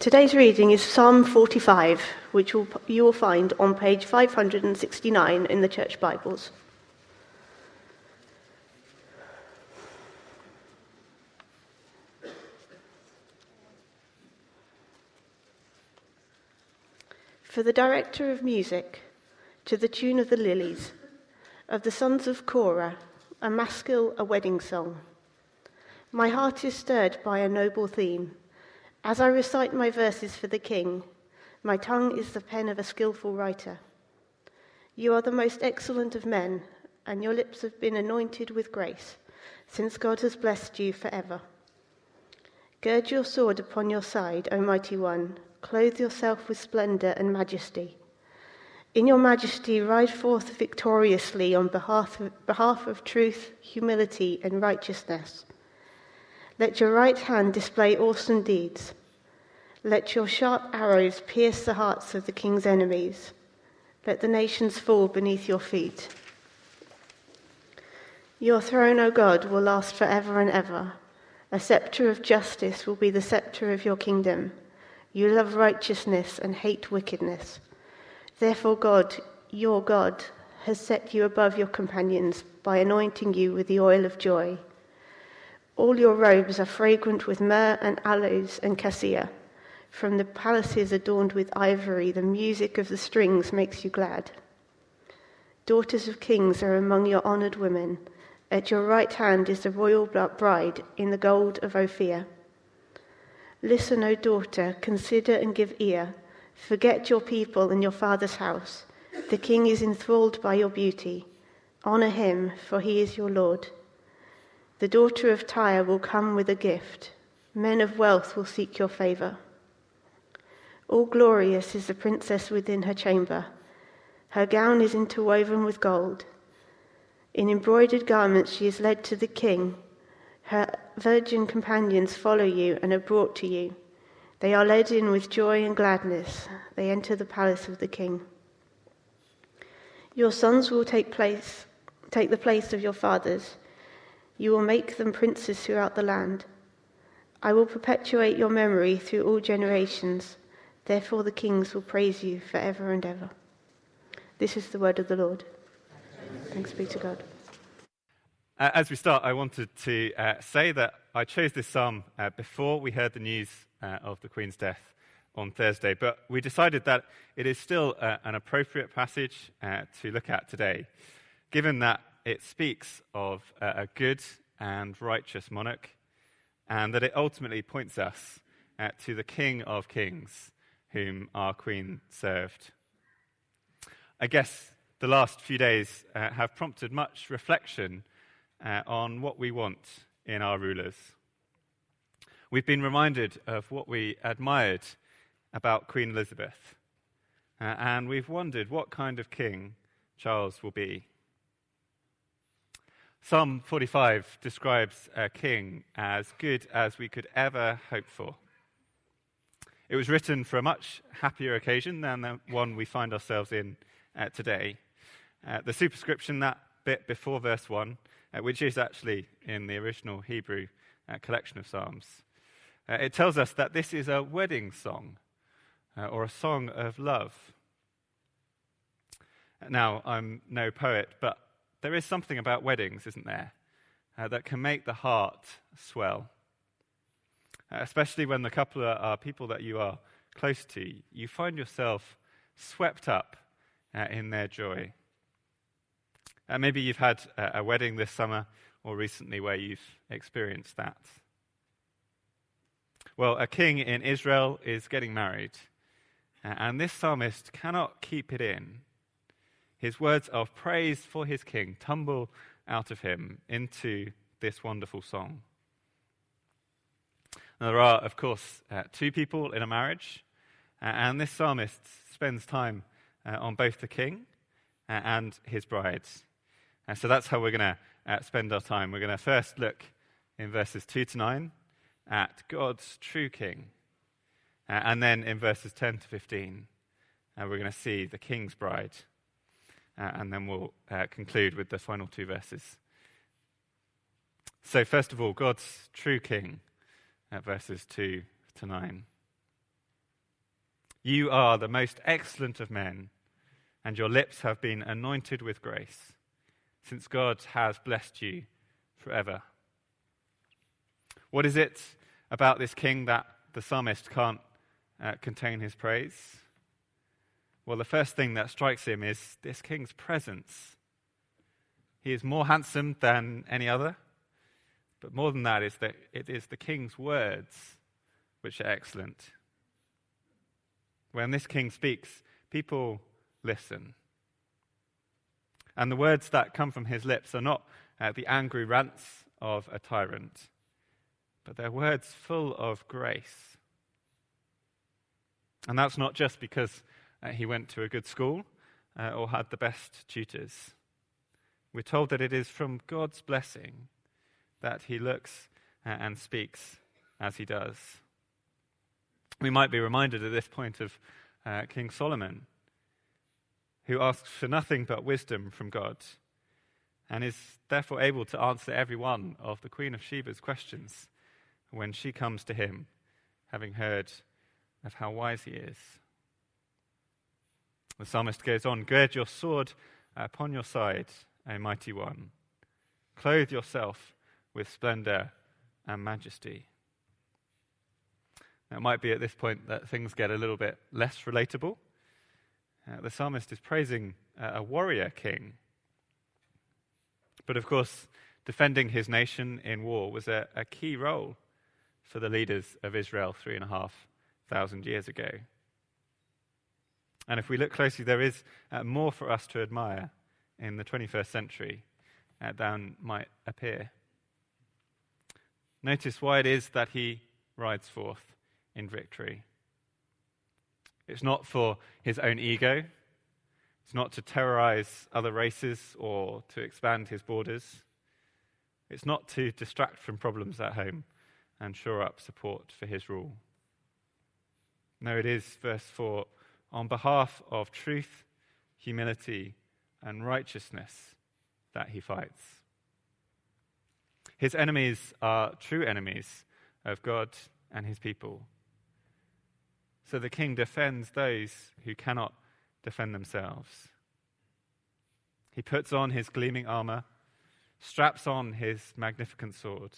Today's reading is Psalm 45, which you will find on page 569 in the Church Bibles. For the director of music, to the tune of the lilies, of the sons of Korah, a maskil, a wedding song. My heart is stirred by a noble theme. As I recite my verses for the king, my tongue is the pen of a skilful writer. You are the most excellent of men, and your lips have been anointed with grace, since God has blessed you forever. Gird your sword upon your side, O mighty one, clothe yourself with splendor and majesty. In your majesty, ride forth victoriously on behalf of, behalf of truth, humility, and righteousness. Let your right hand display awesome deeds. Let your sharp arrows pierce the hearts of the king's enemies. Let the nations fall beneath your feet. Your throne, O God, will last forever and ever. A scepter of justice will be the scepter of your kingdom. You love righteousness and hate wickedness. Therefore, God, your God, has set you above your companions by anointing you with the oil of joy. All your robes are fragrant with myrrh and aloes and cassia. From the palaces adorned with ivory, the music of the strings makes you glad. Daughters of kings are among your honored women. At your right hand is the royal bride in the gold of Ophir. Listen, O daughter, consider and give ear. Forget your people and your father's house. The king is enthralled by your beauty. Honor him, for he is your Lord. The daughter of Tyre will come with a gift. Men of wealth will seek your favor. All glorious is the princess within her chamber. Her gown is interwoven with gold. In embroidered garments she is led to the king. Her virgin companions follow you and are brought to you. They are led in with joy and gladness. They enter the palace of the king. Your sons will take place, take the place of your fathers. You will make them princes throughout the land. I will perpetuate your memory through all generations. Therefore, the kings will praise you forever and ever. This is the word of the Lord. Thanks be to God. Uh, as we start, I wanted to uh, say that I chose this psalm uh, before we heard the news uh, of the Queen's death on Thursday, but we decided that it is still uh, an appropriate passage to look at today, given that it speaks of a good and righteous monarch, and that it ultimately points us uh, to the King of Kings, whom our Queen served. I guess the last few days uh, have prompted much reflection uh, on what we want in our rulers. We've been reminded of what we admired about Queen Elizabeth, and we've wondered what kind of king Charles will be. Psalm 45 describes a king as good as we could ever hope for. It was written for a much happier occasion than the one we find ourselves in uh, today. Uh, the superscription, that bit before verse 1, uh, which is actually in the original Hebrew uh, collection of Psalms, uh, it tells us that this is a wedding song uh, or a song of love. Now, I'm no poet, but there is something about weddings, isn't there, uh, that can make the heart swell. Uh, especially when the couple are, people that you are close to, you find yourself swept up uh, in their joy. Uh, maybe you've had a, a wedding this summer or recently where you've experienced that. Well, a king in Israel is getting married, uh, and this psalmist cannot keep it in his words of praise for his king tumble out of him into this wonderful song. Now, there are, of course, uh, two people in a marriage, uh, and this psalmist spends time uh, on both the king uh, and his brides. And so that's how we're going to uh, spend our time. We're going to first look in verses 2 to 9 at God's true king, and then in verses 10 to 15, we're going to see the king's bride uh, and then we'll uh, conclude with the final two verses. So, first of all, God's true king, at verses 2 to 9. You are the most excellent of men, and your lips have been anointed with grace, since God has blessed you forever. What is it about this king that the psalmist can't uh, contain his praise? Well, the first thing that strikes him is this king's presence. He is more handsome than any other, but more than that is that it is the king's words which are excellent. When this king speaks, people listen. And the words that come from his lips are not uh, the angry rants of a tyrant, but they're words full of grace. And that's not just because uh, he went to a good school uh, or had the best tutors. We're told that it is from God's blessing that he looks uh, and speaks as he does. We might be reminded at this point of uh, King Solomon, who asks for nothing but wisdom from God and is therefore able to answer every one of the Queen of Sheba's questions when she comes to him, having heard of how wise he is. The psalmist goes on Gird your sword upon your side, O mighty one. Clothe yourself with splendor and majesty. Now, it might be at this point that things get a little bit less relatable. Uh, the psalmist is praising uh, a warrior king. But of course, defending his nation in war was a, a key role for the leaders of Israel three and a half thousand years ago. And if we look closely, there is uh, more for us to admire in the 21st century uh, than might appear. Notice why it is that he rides forth in victory. It's not for his own ego, it's not to terrorize other races or to expand his borders. It's not to distract from problems at home and shore up support for his rule. No, it is, verse 4, on behalf of truth, humility, and righteousness that he fights. His enemies are true enemies of God and his people. So the king defends those who cannot defend themselves. He puts on his gleaming armor, straps on his magnificent sword,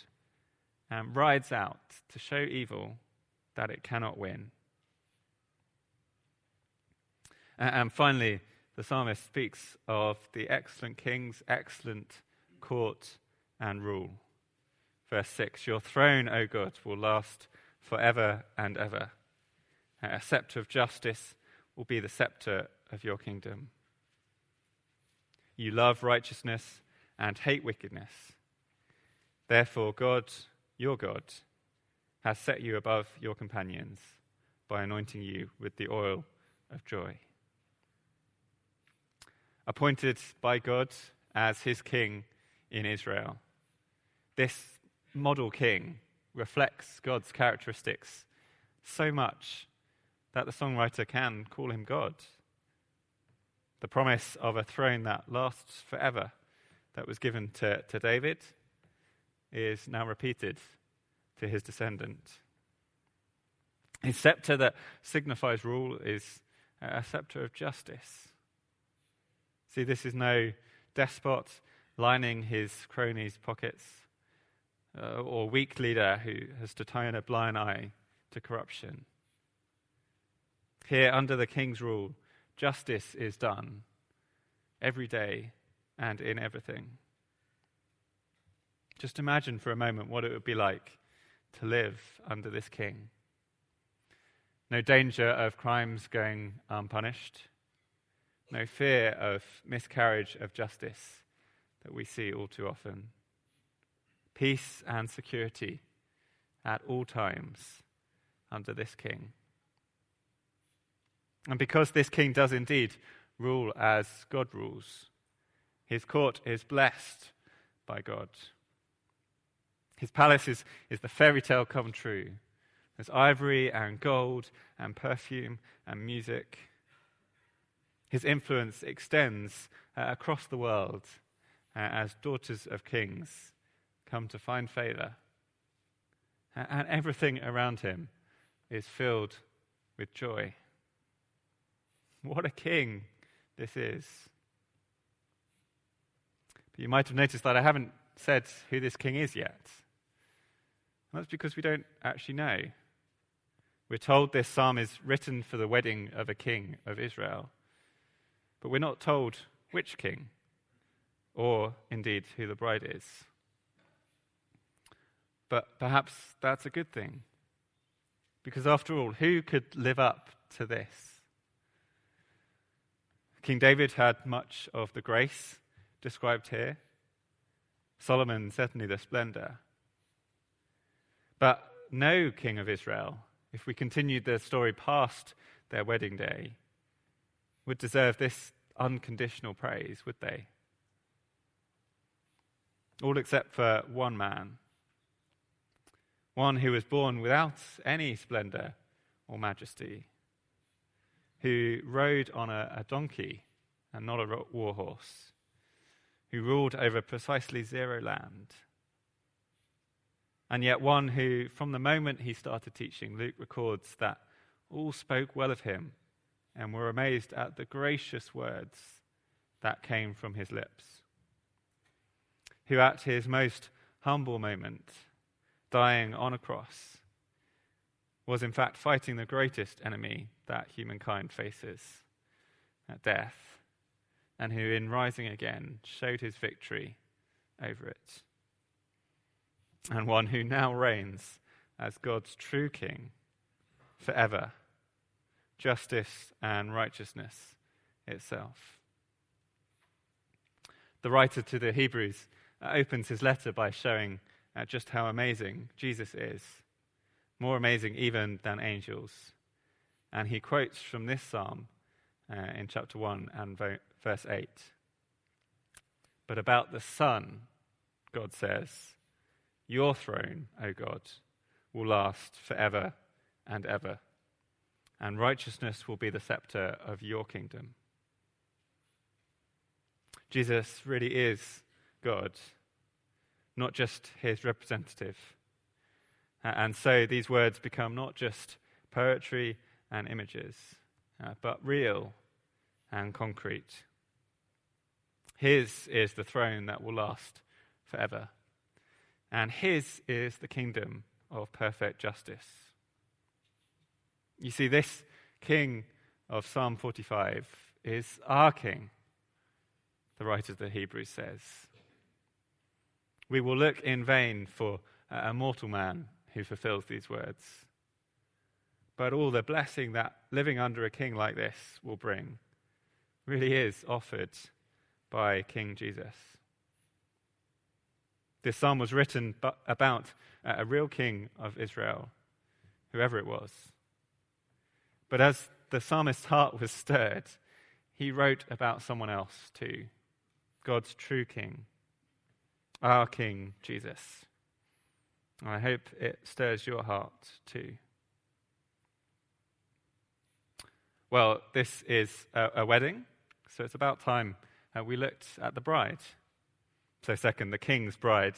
and rides out to show evil that it cannot win. And finally, the psalmist speaks of the excellent king's excellent court and rule. Verse 6 Your throne, O God, will last forever and ever. A scepter of justice will be the scepter of your kingdom. You love righteousness and hate wickedness. Therefore, God, your God, has set you above your companions by anointing you with the oil of joy appointed by God as his king in Israel. This model king reflects God's characteristics so much that the songwriter can call him God. The promise of a throne that lasts forever, that was given to, to David, is now repeated to his descendant. His scepter that signifies rule is a scepter of justice. See, this is no despot lining his cronies' pockets uh, or weak leader who has to turn a blind eye to corruption. Here, under the king's rule, justice is done every day and in everything. Just imagine for a moment what it would be like to live under this king. No danger of crimes going unpunished no fear of miscarriage of justice that we see all too often. Peace and security at all times under this king. And because this king does indeed rule as God rules, his court is blessed by God. His palace is, is the fairy tale come true. There's ivory and gold and perfume and music his influence extends uh, across the world uh, as daughters of kings come to find favor. And everything around him is filled with joy. What a king this is. But you might have noticed that I haven't said who this king is yet. And that's because we don't actually know. We're told this psalm is written for the wedding of a king of Israel, but we're not told which king, or indeed who the bride is. But perhaps that's a good thing. Because after all, who could live up to this? King David had much of the grace described here. Solomon, certainly the splendor. But no king of Israel, if we continued the story past their wedding day, would deserve this unconditional praise, would they? All except for one man, one who was born without any splendor or majesty, who rode on a, a donkey and not a war horse, who ruled over precisely zero land. And yet, one who, from the moment he started teaching, Luke records that all spoke well of him and were amazed at the gracious words that came from his lips. Who, at his most humble moment, dying on a cross, was in fact fighting the greatest enemy that humankind faces at death, and who, in rising again, showed his victory over it. And one who now reigns as God's true king forever, justice and righteousness itself. The writer to the Hebrews opens his letter by showing just how amazing Jesus is, more amazing even than angels. And he quotes from this psalm uh, in chapter 1 and verse 8. But about the Son, God says, Your throne, O God, will last forever and ever, and righteousness will be the scepter of your kingdom. Jesus really is God not just his representative. And so these words become not just poetry and images, uh, but real and concrete. His is the throne that will last forever, and his is the kingdom of perfect justice. You see, this king of Psalm 45 is our king, the writer of the Hebrews says. We will look in vain for a mortal man who fulfills these words. But all the blessing that living under a king like this will bring really is offered by King Jesus. This psalm was written about a real king of Israel, whoever it was. But as the psalmist's heart was stirred, he wrote about someone else too God's true king, our King Jesus. I hope it stirs your heart too. Well, this is a, a wedding, so it's about time uh, we looked at the bride. So, second, the king's bride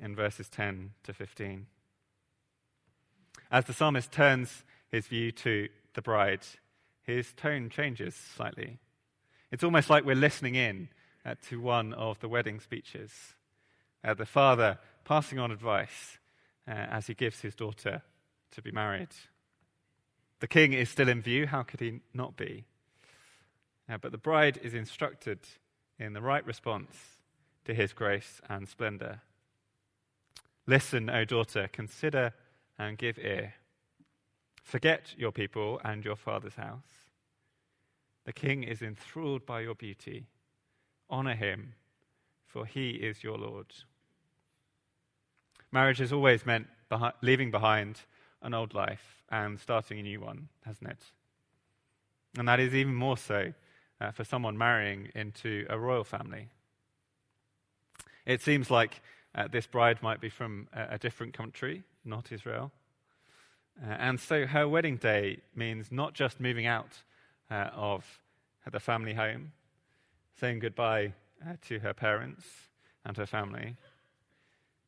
in verses 10 to 15. As the psalmist turns his view to the bride, his tone changes slightly. It's almost like we're listening in uh, to one of the wedding speeches uh, the father passing on advice uh, as he gives his daughter to be married. The king is still in view. How could he not be? Uh, but the bride is instructed in the right response to his grace and splendor. Listen, O daughter, consider and give ear. Forget your people and your father's house. The king is enthralled by your beauty. Honor him for he is your Lord. Marriage has always meant behi- leaving behind an old life and starting a new one, hasn't it? And that is even more so uh, for someone marrying into a royal family. It seems like uh, this bride might be from a, a different country, not Israel. Uh, and so her wedding day means not just moving out uh, of the family home, saying goodbye uh, to her parents and her family.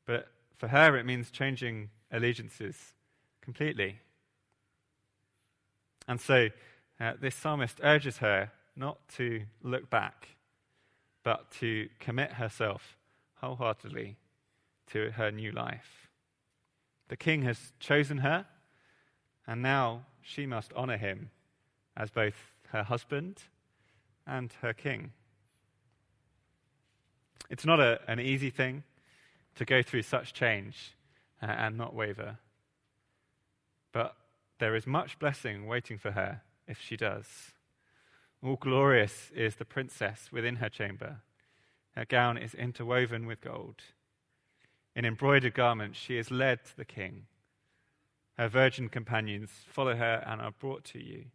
But for her, it means changing allegiances completely. And so uh, this psalmist urges her not to look back, but to commit herself wholeheartedly to her new life. The king has chosen her, and now she must honor him as both her husband and her king. It's not a, an easy thing to go through such change uh, and not waver. But there is much blessing waiting for her if she does. All glorious is the princess within her chamber. Her gown is interwoven with gold. In embroidered garments, she is led to the king. Her virgin companions follow her and are brought to you.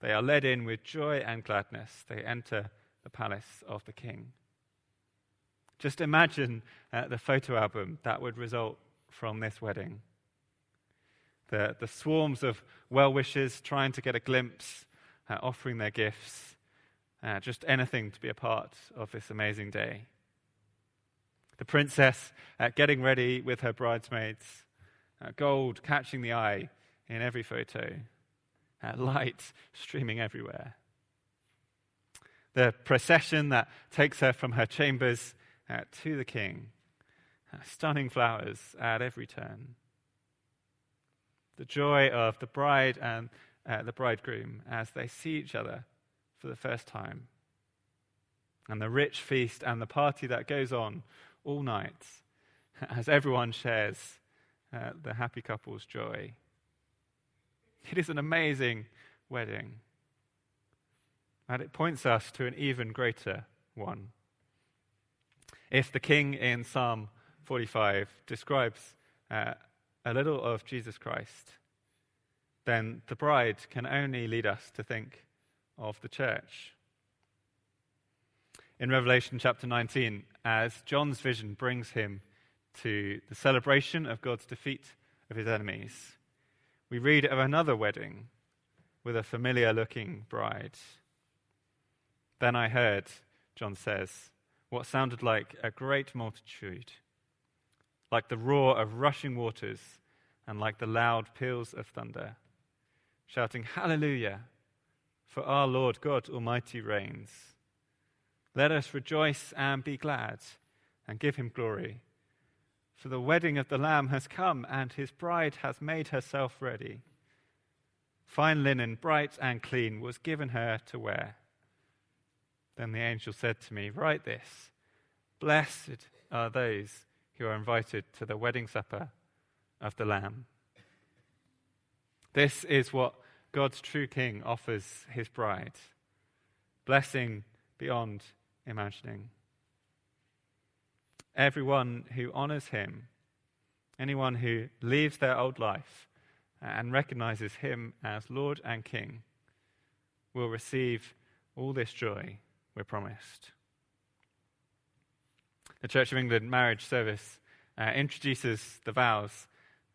They are led in with joy and gladness. They enter the palace of the king. Just imagine uh, the photo album that would result from this wedding. The, the swarms of well wishers trying to get a glimpse, uh, offering their gifts, uh, just anything to be a part of this amazing day. The princess uh, getting ready with her bridesmaids, uh, gold catching the eye in every photo, uh, light streaming everywhere. The procession that takes her from her chambers uh, to the king. Uh, stunning flowers at every turn. The joy of the bride and uh, the bridegroom as they see each other for the first time. And the rich feast and the party that goes on all night as everyone shares uh, the happy couple's joy. It is an amazing wedding. And it points us to an even greater one. If the king in Psalm 45 describes uh, a little of Jesus Christ, then the bride can only lead us to think of the church. In Revelation chapter 19, as John's vision brings him to the celebration of God's defeat of his enemies, we read of another wedding with a familiar looking bride. Then I heard, John says, what sounded like a great multitude, like the roar of rushing waters and like the loud peals of thunder, shouting, Hallelujah! For our Lord God Almighty reigns. Let us rejoice and be glad and give him glory. For the wedding of the Lamb has come, and his bride has made herself ready. Fine linen, bright and clean, was given her to wear. Then the angel said to me, Write this Blessed are those who are invited to the wedding supper of the Lamb. This is what God's true King offers his bride blessing beyond imagining. Everyone who honors him, anyone who leaves their old life and recognizes him as Lord and King, will receive all this joy we're promised. The Church of England marriage service uh, introduces the vows,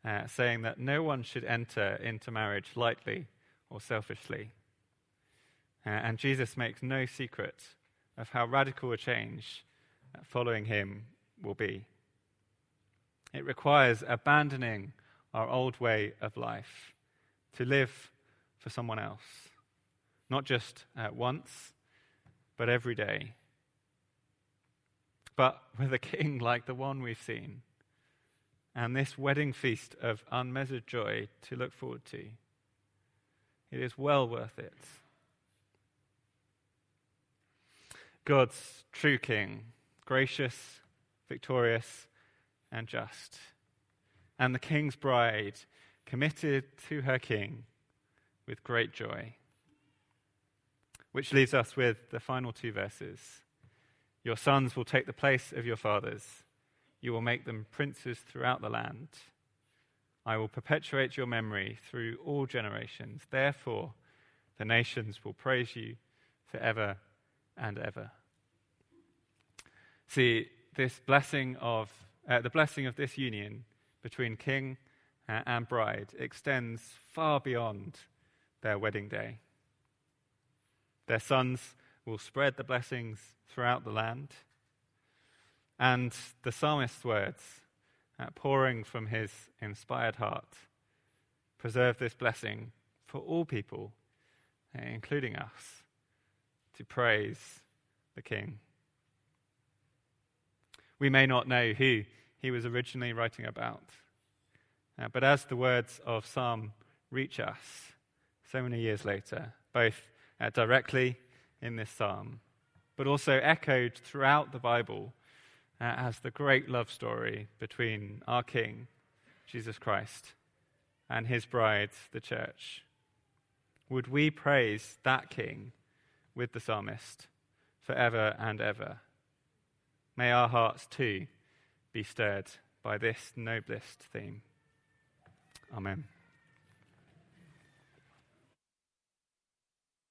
uh, saying that no one should enter into marriage lightly or selfishly. Uh, and Jesus makes no secret of how radical a change following him will be. It requires abandoning our old way of life to live for someone else, not just uh, once but every day. But with a king like the one we've seen, and this wedding feast of unmeasured joy to look forward to, it is well worth it. God's true king, gracious, victorious, and just. And the king's bride, committed to her king with great joy. Which leaves us with the final two verses. Your sons will take the place of your fathers. You will make them princes throughout the land. I will perpetuate your memory through all generations. Therefore, the nations will praise you forever and ever. See, this blessing of uh, the blessing of this union between king uh, and bride extends far beyond their wedding day. Their sons will spread the blessings throughout the land. And the psalmist's words, uh, pouring from his inspired heart, preserve this blessing for all people including us, to praise the King. We may not know who he was originally writing about, uh, but as the words of Psalm reach us so many years later, both uh, directly in this psalm, but also echoed throughout the Bible uh, as the great love story between our King, Jesus Christ, and his bride, the church. Would we praise that King with the psalmist forever and ever? May our hearts too be stirred by this noblest theme. Amen.